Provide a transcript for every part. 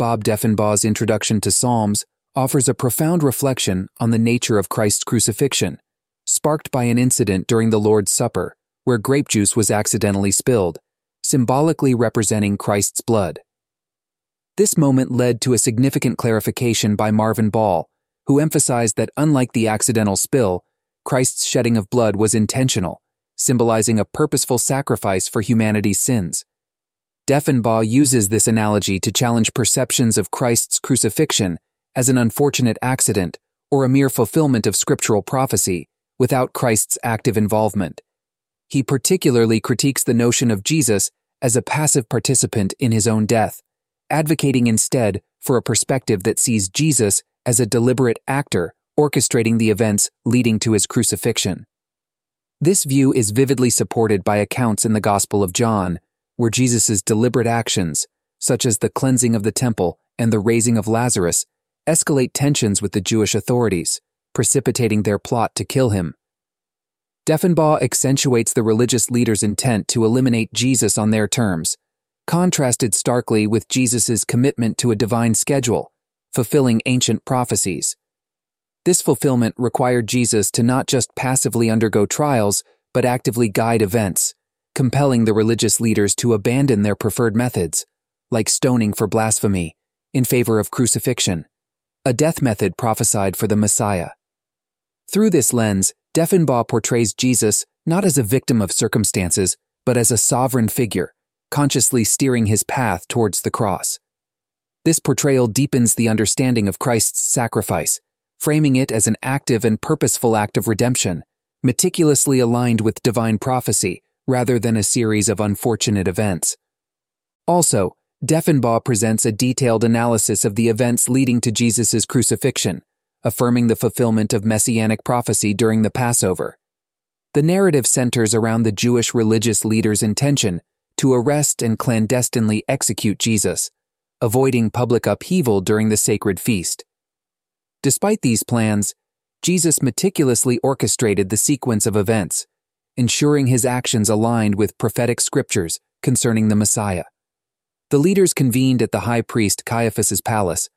Bob Deffinbaugh's introduction to Psalms offers a profound reflection on the nature of Christ's crucifixion, sparked by an incident during the Lord's Supper where grape juice was accidentally spilled, symbolically representing Christ's blood. This moment led to a significant clarification by Marvin Ball, who emphasized that unlike the accidental spill, Christ's shedding of blood was intentional, symbolizing a purposeful sacrifice for humanity's sins. Deffinbaugh uses this analogy to challenge perceptions of Christ's crucifixion as an unfortunate accident or a mere fulfillment of scriptural prophecy without Christ's active involvement. He particularly critiques the notion of Jesus as a passive participant in his own death, advocating instead for a perspective that sees Jesus as a deliberate actor orchestrating the events leading to his crucifixion. This view is vividly supported by accounts in the Gospel of John, where Jesus' deliberate actions, such as the cleansing of the temple and the raising of Lazarus, escalate tensions with the Jewish authorities, precipitating their plot to kill him. Deffinbaugh accentuates the religious leaders' intent to eliminate Jesus on their terms, contrasted starkly with Jesus' commitment to a divine schedule, fulfilling ancient prophecies. This fulfillment required Jesus to not just passively undergo trials, but actively guide events, compelling the religious leaders to abandon their preferred methods, like stoning for blasphemy, in favor of crucifixion, a death method prophesied for the Messiah. Through this lens, Deffinbaugh portrays Jesus not as a victim of circumstances, but as a sovereign figure, consciously steering his path towards the cross. This portrayal deepens the understanding of Christ's sacrifice, framing it as an active and purposeful act of redemption, meticulously aligned with divine prophecy rather than a series of unfortunate events. Also, Deffinbaugh presents a detailed analysis of the events leading to Jesus' crucifixion, affirming the fulfillment of messianic prophecy during the Passover. The narrative centers around the Jewish religious leaders' intention to arrest and clandestinely execute Jesus, avoiding public upheaval during the sacred feast. Despite these plans, Jesus meticulously orchestrated the sequence of events, ensuring his actions aligned with prophetic scriptures concerning the Messiah. The leaders convened at the high priest Caiaphas's palace,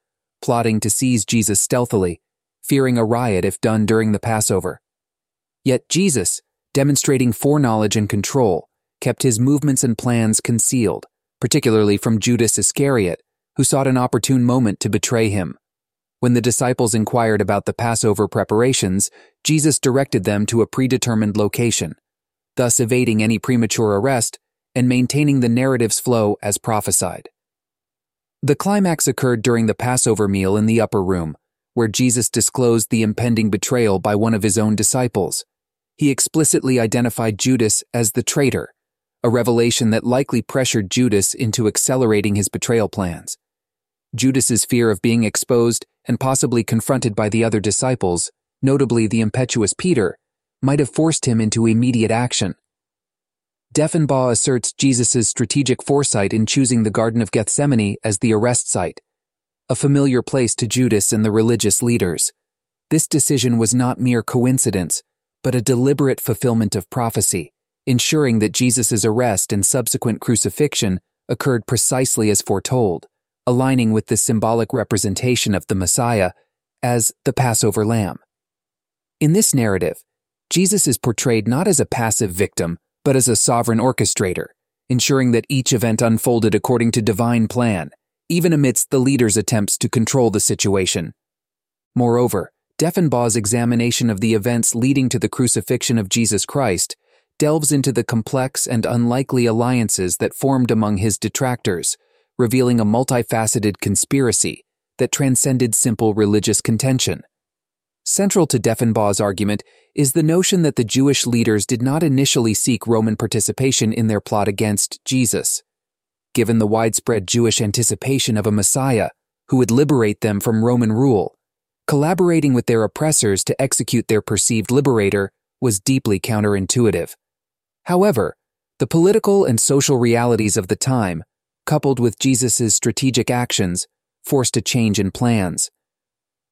plotting to seize Jesus stealthily fearing a riot if done during the Passover. Yet Jesus, demonstrating foreknowledge and control, kept his movements and plans concealed, particularly from Judas Iscariot, who sought an opportune moment to betray him. When the disciples inquired about the Passover preparations, Jesus directed them to a predetermined location, thus evading any premature arrest and maintaining the narrative's flow as prophesied. The climax occurred during the Passover meal in the upper room, where Jesus disclosed the impending betrayal by one of his own disciples. He explicitly identified Judas as the traitor, a revelation that likely pressured Judas into accelerating his betrayal plans. Judas's fear of being exposed and possibly confronted by the other disciples, notably the impetuous Peter, might have forced him into immediate action. Deffinbaugh asserts Jesus' strategic foresight in choosing the Garden of Gethsemane as the arrest site, a familiar place to Judas and the religious leaders. This decision was not mere coincidence, but a deliberate fulfillment of prophecy, ensuring that Jesus' arrest and subsequent crucifixion occurred precisely as foretold, aligning with the symbolic representation of the Messiah as the Passover lamb. In this narrative, Jesus is portrayed not as a passive victim, but as a sovereign orchestrator, ensuring that each event unfolded according to divine plan even amidst the leader's attempts to control the situation. Moreover, Deffinbaugh's examination of the events leading to the crucifixion of Jesus Christ delves into the complex and unlikely alliances that formed among his detractors, revealing a multifaceted conspiracy that transcended simple religious contention. Central to Deffinbaugh's argument is the notion that the Jewish leaders did not initially seek Roman participation in their plot against Jesus given the widespread Jewish anticipation of a Messiah who would liberate them from Roman rule. Collaborating with their oppressors to execute their perceived liberator was deeply counterintuitive. However, the political and social realities of the time, coupled with Jesus' strategic actions, forced a change in plans.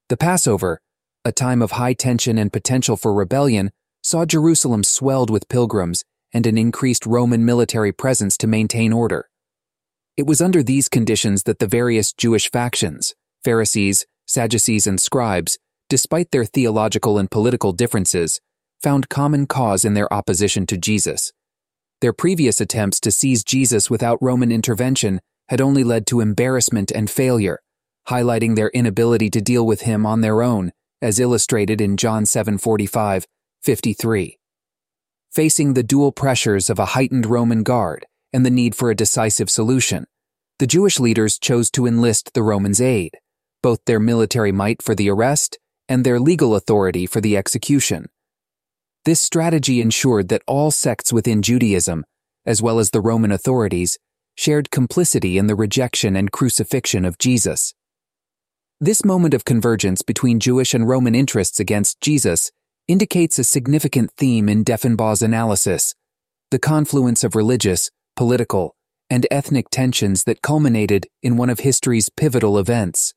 The Passover, a time of high tension and potential for rebellion, saw Jerusalem swelled with pilgrims and an increased Roman military presence to maintain order. It was under these conditions that the various Jewish factions, Pharisees, Sadducees, and scribes, despite their theological and political differences, found common cause in their opposition to Jesus. Their previous attempts to seize Jesus without Roman intervention had only led to embarrassment and failure, highlighting their inability to deal with him on their own, as illustrated in John 7:45, 53. Facing the dual pressures of a heightened Roman guard and the need for a decisive solution, the Jewish leaders chose to enlist the Romans' aid, both their military might for the arrest and their legal authority for the execution. This strategy ensured that all sects within Judaism, as well as the Roman authorities, shared complicity in the rejection and crucifixion of Jesus. This moment of convergence between Jewish and Roman interests against Jesus indicates a significant theme in Deffinbaugh's analysis the confluence of religious, political, and ethnic tensions that culminated in one of history's pivotal events.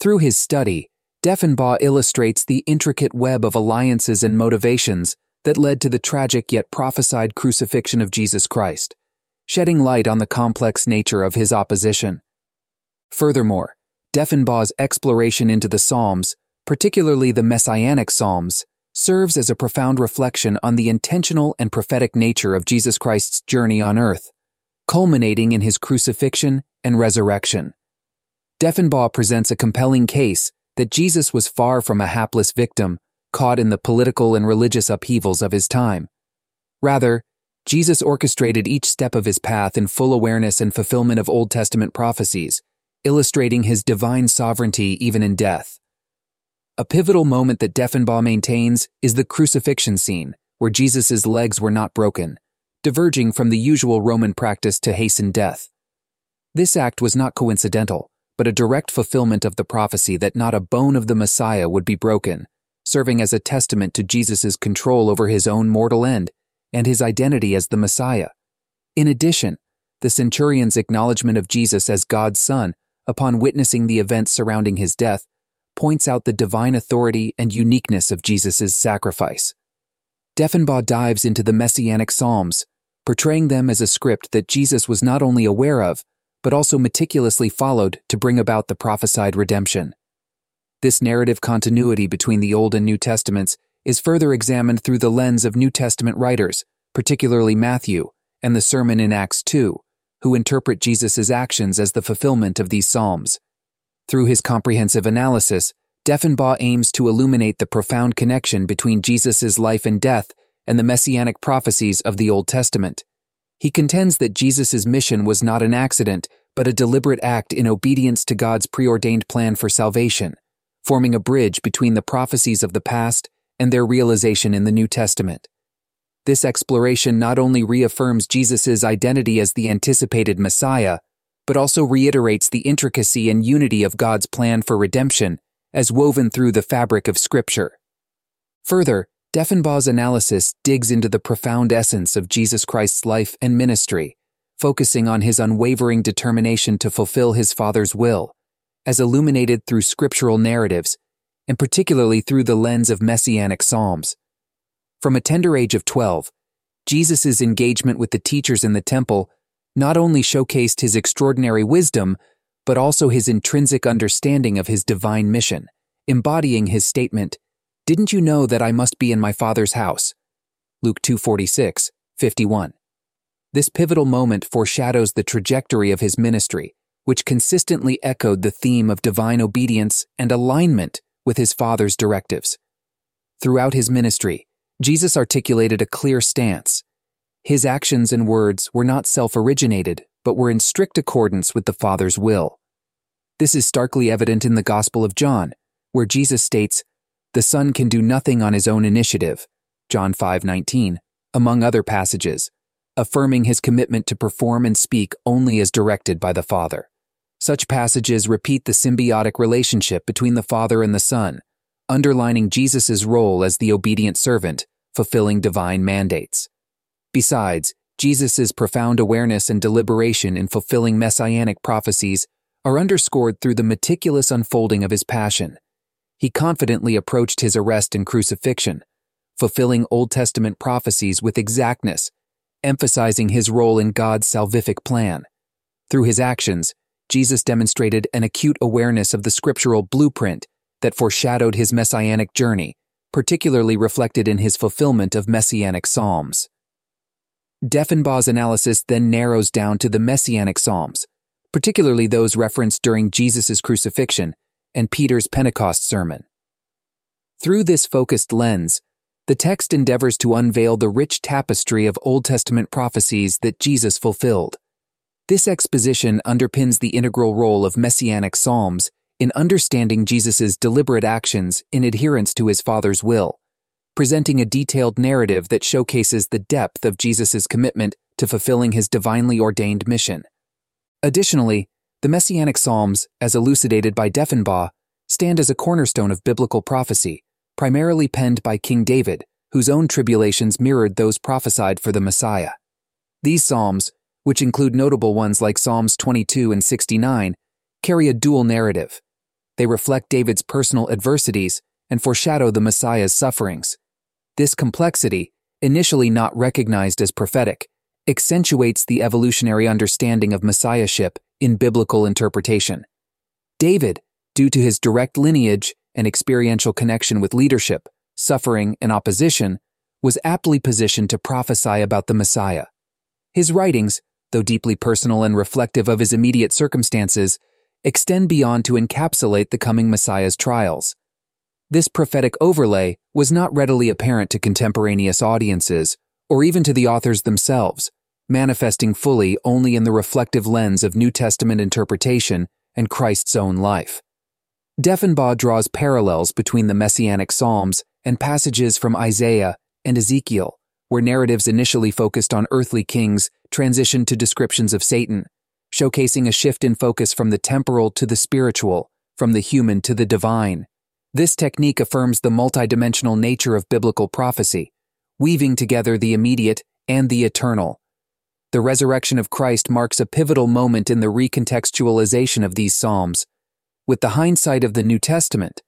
Through his study, Deffinbaugh illustrates the intricate web of alliances and motivations that led to the tragic yet prophesied crucifixion of Jesus Christ shedding light on the complex nature of his opposition. Furthermore, Deffinbaugh's exploration into the Psalms, particularly the Messianic Psalms, serves as a profound reflection on the intentional and prophetic nature of Jesus Christ's journey on earth, culminating in his crucifixion and resurrection. Deffinbaugh presents a compelling case that Jesus was far from a hapless victim caught in the political and religious upheavals of his time. Rather, Jesus orchestrated each step of his path in full awareness and fulfillment of Old Testament prophecies, illustrating his divine sovereignty even in death. A pivotal moment that Deffinbaugh maintains is the crucifixion scene, where Jesus' legs were not broken, diverging from the usual Roman practice to hasten death. This act was not coincidental, but a direct fulfillment of the prophecy that not a bone of the Messiah would be broken, serving as a testament to Jesus' control over his own mortal end and his identity as the Messiah. In addition, the centurion's acknowledgement of Jesus as God's Son upon witnessing the events surrounding his death points out the divine authority and uniqueness of Jesus' sacrifice. Deffinbaugh dives into the Messianic Psalms, portraying them as a script that Jesus was not only aware of, but also meticulously followed to bring about the prophesied redemption. This narrative continuity between the Old and New Testaments is further examined through the lens of New Testament writers, particularly Matthew and the sermon in Acts 2, who interpret Jesus' actions as the fulfillment of these Psalms. Through his comprehensive analysis, Deffinbaugh aims to illuminate the profound connection between Jesus' life and death and the messianic prophecies of the Old Testament. He contends that Jesus' mission was not an accident, but a deliberate act in obedience to God's preordained plan for salvation, forming a bridge between the prophecies of the past and their realization in the New Testament. This exploration not only reaffirms Jesus' identity as the anticipated Messiah, but also reiterates the intricacy and unity of God's plan for redemption as woven through the fabric of Scripture. Further, Deffinbaugh's analysis digs into the profound essence of Jesus Christ's life and ministry, focusing on his unwavering determination to fulfill his Father's will, as illuminated through scriptural narratives and particularly through the lens of messianic psalms. From a tender age of 12, Jesus' engagement with the teachers in the temple not only showcased his extraordinary wisdom, but also his intrinsic understanding of his divine mission, embodying his statement, Didn't you know that I must be in my Father's house? Luke 2:46, 51. This pivotal moment foreshadows the trajectory of his ministry, which consistently echoed the theme of divine obedience and alignment with his Father's directives. Throughout his ministry, Jesus articulated a clear stance. His actions and words were not self originated, but were in strict accordance with the Father's will. This is starkly evident in the Gospel of John, where Jesus states, The Son can do nothing on his own initiative, John 5:19, among other passages, affirming his commitment to perform and speak only as directed by the Father. Such passages repeat the symbiotic relationship between the Father and the Son, underlining Jesus' role as the obedient servant, fulfilling divine mandates. Besides, Jesus' profound awareness and deliberation in fulfilling messianic prophecies are underscored through the meticulous unfolding of his passion. He confidently approached his arrest and crucifixion, fulfilling Old Testament prophecies with exactness, emphasizing his role in God's salvific plan. Through his actions, Jesus demonstrated an acute awareness of the scriptural blueprint that foreshadowed his messianic journey, particularly reflected in his fulfillment of messianic psalms. Deffinbaugh's analysis then narrows down to the messianic psalms, particularly those referenced during Jesus' crucifixion and Peter's Pentecost sermon. Through this focused lens, the text endeavors to unveil the rich tapestry of Old Testament prophecies that Jesus fulfilled. This exposition underpins the integral role of messianic psalms in understanding Jesus' deliberate actions in adherence to his Father's will, presenting a detailed narrative that showcases the depth of Jesus' commitment to fulfilling his divinely ordained mission. Additionally, the Messianic Psalms, as elucidated by Deffinbaugh, stand as a cornerstone of biblical prophecy, primarily penned by King David, whose own tribulations mirrored those prophesied for the Messiah. These Psalms, which include notable ones like Psalms 22 and 69, carry a dual narrative. They reflect David's personal adversities and foreshadow the Messiah's sufferings. This complexity, initially not recognized as prophetic, accentuates the evolutionary understanding of messiahship in biblical interpretation. David, due to his direct lineage and experiential connection with leadership, suffering, and opposition, was aptly positioned to prophesy about the Messiah. His writings, though deeply personal and reflective of his immediate circumstances, extend beyond to encapsulate the coming Messiah's trials. This prophetic overlay was not readily apparent to contemporaneous audiences, or even to the authors themselves, manifesting fully only in the reflective lens of New Testament interpretation and Christ's own life. Deffinbaugh draws parallels between the Messianic Psalms and passages from Isaiah and Ezekiel, where narratives initially focused on earthly kings transitioned to descriptions of Satan, showcasing a shift in focus from the temporal to the spiritual, from the human to the divine. This technique affirms the multidimensional nature of biblical prophecy, weaving together the immediate and the eternal. The resurrection of Christ marks a pivotal moment in the recontextualization of these Psalms. With the hindsight of the New Testament,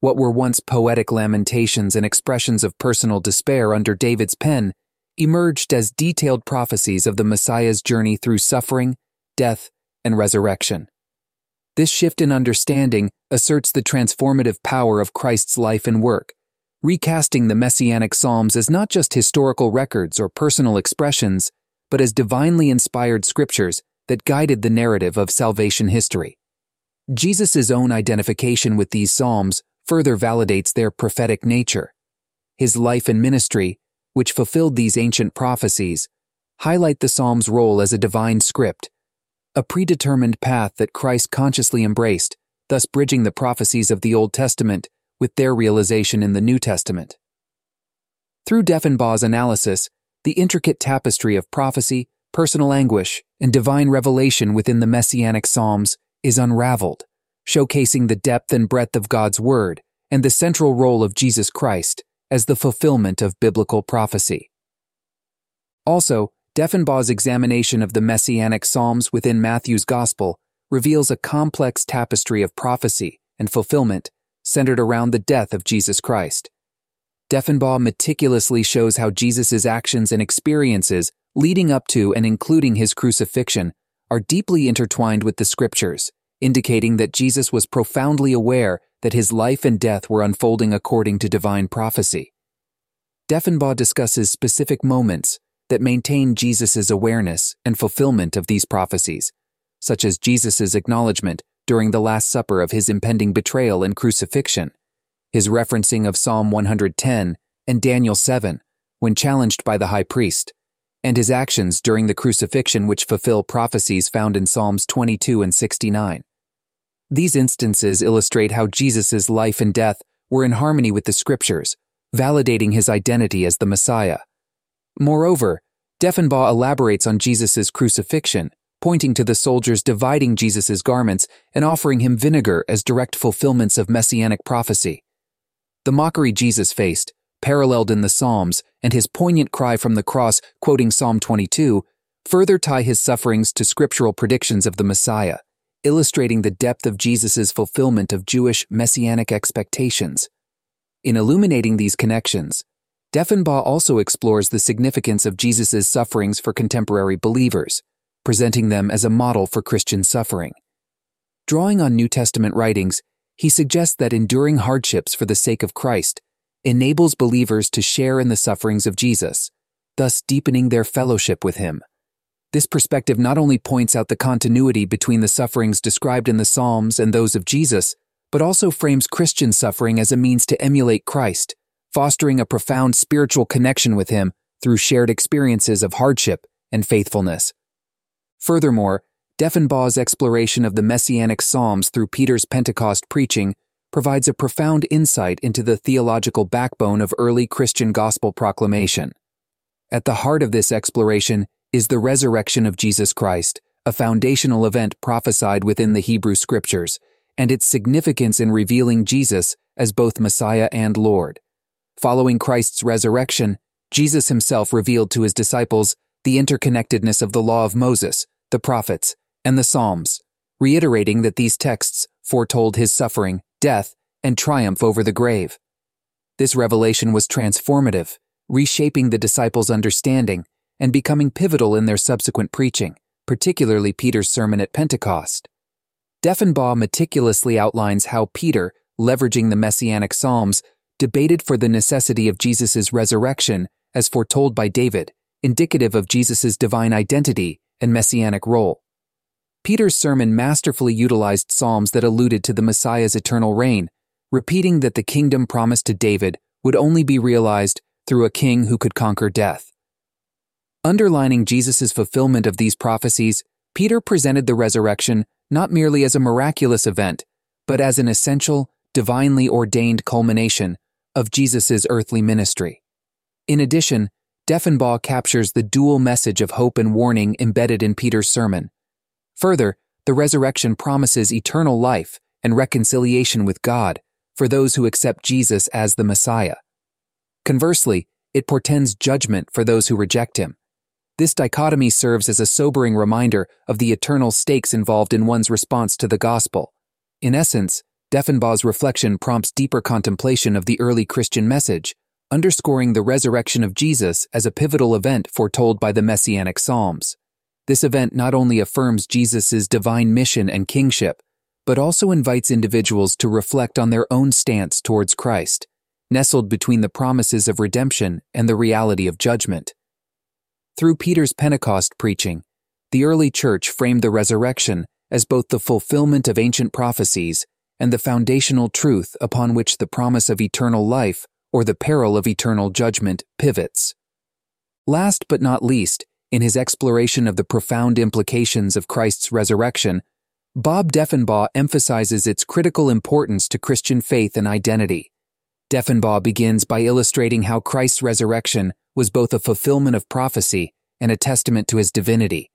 what were once poetic lamentations and expressions of personal despair under David's pen emerged as detailed prophecies of the Messiah's journey through suffering, death, and resurrection. This shift in understanding asserts the transformative power of Christ's life and work, recasting the Messianic Psalms as not just historical records or personal expressions, but as divinely inspired scriptures that guided the narrative of salvation history. Jesus' own identification with these Psalms further validates their prophetic nature. His life and ministry, which fulfilled these ancient prophecies, highlight the Psalm's role as a divine script a predetermined path that Christ consciously embraced, thus bridging the prophecies of the Old Testament with their realization in the New Testament. Through Deffinbaugh's analysis, the intricate tapestry of prophecy, personal anguish, and divine revelation within the Messianic Psalms is unraveled, showcasing the depth and breadth of God's Word and the central role of Jesus Christ as the fulfillment of biblical prophecy. Also, Deffinbaugh's examination of the messianic psalms within Matthew's Gospel reveals a complex tapestry of prophecy and fulfillment centered around the death of Jesus Christ. Deffinbaugh meticulously shows how Jesus' actions and experiences leading up to and including his crucifixion are deeply intertwined with the scriptures, indicating that Jesus was profoundly aware that his life and death were unfolding according to divine prophecy. Deffinbaugh discusses specific moments that maintain Jesus' awareness and fulfillment of these prophecies, such as Jesus' acknowledgement during the Last Supper of his impending betrayal and crucifixion, his referencing of Psalm 110 and Daniel 7 when challenged by the high priest, and his actions during the crucifixion which fulfill prophecies found in Psalms 22 and 69. These instances illustrate how Jesus' life and death were in harmony with the scriptures, validating his identity as the Messiah. Moreover, Deffinbaugh elaborates on Jesus' crucifixion, pointing to the soldiers dividing Jesus' garments and offering him vinegar as direct fulfillments of messianic prophecy. The mockery Jesus faced, paralleled in the Psalms, and his poignant cry from the cross, quoting Psalm 22, further tie his sufferings to scriptural predictions of the Messiah, illustrating the depth of Jesus' fulfillment of Jewish messianic expectations. In illuminating these connections, Deffinbaugh also explores the significance of Jesus' sufferings for contemporary believers, presenting them as a model for Christian suffering. Drawing on New Testament writings, he suggests that enduring hardships for the sake of Christ enables believers to share in the sufferings of Jesus, thus deepening their fellowship with him. This perspective not only points out the continuity between the sufferings described in the Psalms and those of Jesus, but also frames Christian suffering as a means to emulate Christ, fostering a profound spiritual connection with him through shared experiences of hardship and faithfulness. Furthermore, Deffinbaugh's exploration of the Messianic Psalms through Peter's Pentecost preaching provides a profound insight into the theological backbone of early Christian gospel proclamation. At the heart of this exploration is the resurrection of Jesus Christ, a foundational event prophesied within the Hebrew Scriptures, and its significance in revealing Jesus as both Messiah and Lord. Following Christ's resurrection, Jesus himself revealed to his disciples the interconnectedness of the law of Moses, the prophets, and the Psalms, reiterating that these texts foretold his suffering, death, and triumph over the grave. This revelation was transformative, reshaping the disciples' understanding and becoming pivotal in their subsequent preaching, particularly Peter's sermon at Pentecost. Deffinbaugh meticulously outlines how Peter, leveraging the Messianic Psalms, debated for the necessity of Jesus' resurrection as foretold by David, indicative of Jesus' divine identity and messianic role. Peter's sermon masterfully utilized Psalms that alluded to the Messiah's eternal reign, repeating that the kingdom promised to David would only be realized through a king who could conquer death. Underlining Jesus' fulfillment of these prophecies, Peter presented the resurrection not merely as a miraculous event, but as an essential, divinely ordained culmination of Jesus' earthly ministry. In addition, Deffinbaugh captures the dual message of hope and warning embedded in Peter's sermon. Further, the resurrection promises eternal life and reconciliation with God for those who accept Jesus as the Messiah. Conversely, it portends judgment for those who reject him. This dichotomy serves as a sobering reminder of the eternal stakes involved in one's response to the gospel. In essence, Deffinbaugh's reflection prompts deeper contemplation of the early Christian message, underscoring the resurrection of Jesus as a pivotal event foretold by the Messianic Psalms. This event not only affirms Jesus' divine mission and kingship, but also invites individuals to reflect on their own stance towards Christ, nestled between the promises of redemption and the reality of judgment. Through Peter's Pentecost preaching, the early church framed the resurrection as both the fulfillment of ancient prophecies and the foundational truth upon which the promise of eternal life or the peril of eternal judgment pivots. Last but not least, in his exploration of the profound implications of Christ's resurrection, Bob Deffinbaugh emphasizes its critical importance to Christian faith and identity. Deffinbaugh begins by illustrating how Christ's resurrection was both a fulfillment of prophecy and a testament to his divinity.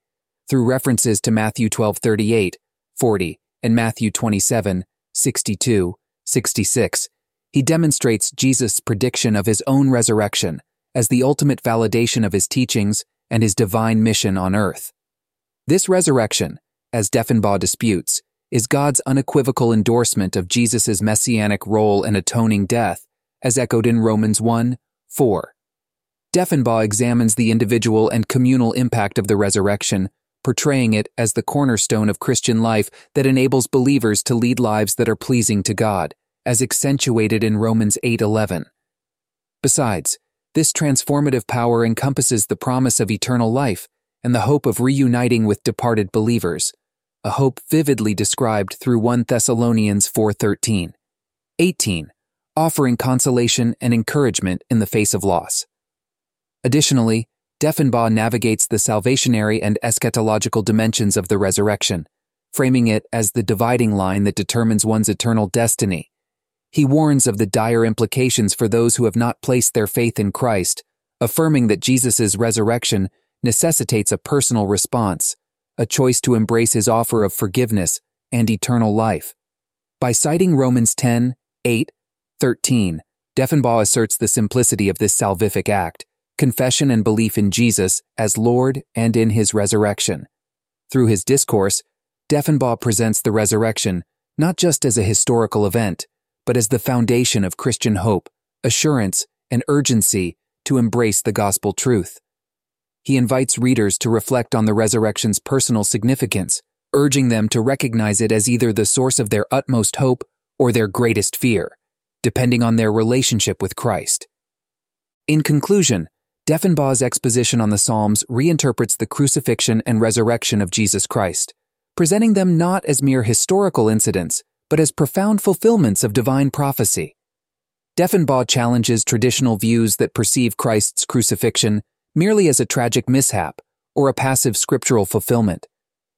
Through references to Matthew 12:38, 40, and Matthew 27, 62, 66, he demonstrates Jesus' prediction of his own resurrection as the ultimate validation of his teachings and his divine mission on earth. This resurrection, as Deffinbaugh disputes, is God's unequivocal endorsement of Jesus' messianic role in atoning death, as echoed in Romans 1 4. Deffinbaugh examines the individual and communal impact of the resurrection, portraying it as the cornerstone of Christian life that enables believers to lead lives that are pleasing to God, as accentuated in Romans 8:11. Besides, this transformative power encompasses the promise of eternal life and the hope of reuniting with departed believers, a hope vividly described through 1 Thessalonians 4:13. 18, offering consolation and encouragement in the face of loss. Additionally, Deffinbaugh navigates the salvationary and eschatological dimensions of the resurrection, framing it as the dividing line that determines one's eternal destiny. He warns of the dire implications for those who have not placed their faith in Christ, affirming that Jesus' resurrection necessitates a personal response, a choice to embrace his offer of forgiveness and eternal life. By citing Romans 10, 8, 13, Deffinbaugh asserts the simplicity of this salvific act confession and belief in Jesus as Lord and in his resurrection. Through his discourse, Deffinbaugh presents the resurrection not just as a historical event, but as the foundation of Christian hope, assurance, and urgency to embrace the gospel truth. he invites readers to reflect on the resurrection's personal significance, urging them to recognize it as either the source of their utmost hope or their greatest fear, depending on their relationship with Christ. In conclusion, Deffinbaugh's exposition on the Psalms reinterprets the crucifixion and resurrection of Jesus Christ, presenting them not as mere historical incidents, but as profound fulfillments of divine prophecy. Deffinbaugh challenges traditional views that perceive Christ's crucifixion merely as a tragic mishap or a passive scriptural fulfillment.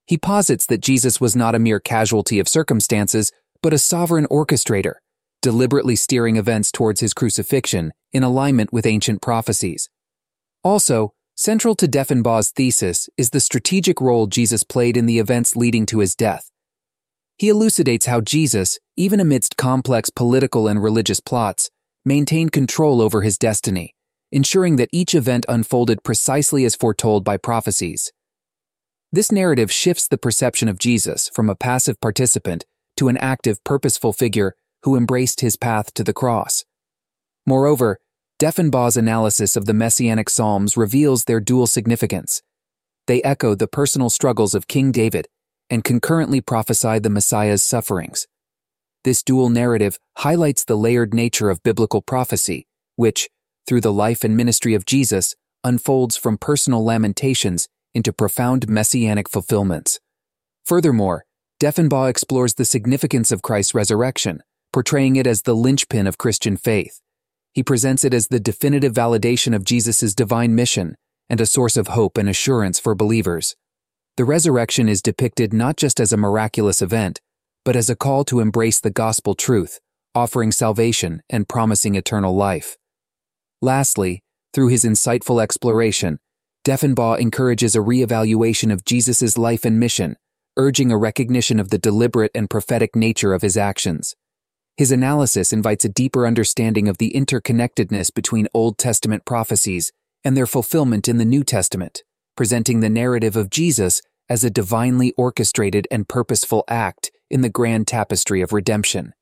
He posits that Jesus was not a mere casualty of circumstances, but a sovereign orchestrator, deliberately steering events towards his crucifixion in alignment with ancient prophecies. Also, central to Deffinbaugh's thesis is the strategic role Jesus played in the events leading to his death. He elucidates how Jesus, even amidst complex political and religious plots, maintained control over his destiny, ensuring that each event unfolded precisely as foretold by prophecies. This narrative shifts the perception of Jesus from a passive participant to an active, purposeful figure who embraced his path to the cross. Moreover, Deffinbaugh's analysis of the Messianic Psalms reveals their dual significance. They echo the personal struggles of King David and concurrently prophesy the Messiah's sufferings. This dual narrative highlights the layered nature of biblical prophecy, which, through the life and ministry of Jesus, unfolds from personal lamentations into profound messianic fulfillments. Furthermore, Deffinbaugh explores the significance of Christ's resurrection, portraying it as the linchpin of Christian faith. He presents it as the definitive validation of Jesus' divine mission and a source of hope and assurance for believers. The resurrection is depicted not just as a miraculous event, but as a call to embrace the gospel truth, offering salvation and promising eternal life. Lastly, through his insightful exploration, Deffinbaugh encourages a reevaluation of Jesus' life and mission, urging a recognition of the deliberate and prophetic nature of his actions. His analysis invites a deeper understanding of the interconnectedness between Old Testament prophecies and their fulfillment in the New Testament, presenting the narrative of Jesus as a divinely orchestrated and purposeful act in the grand tapestry of redemption.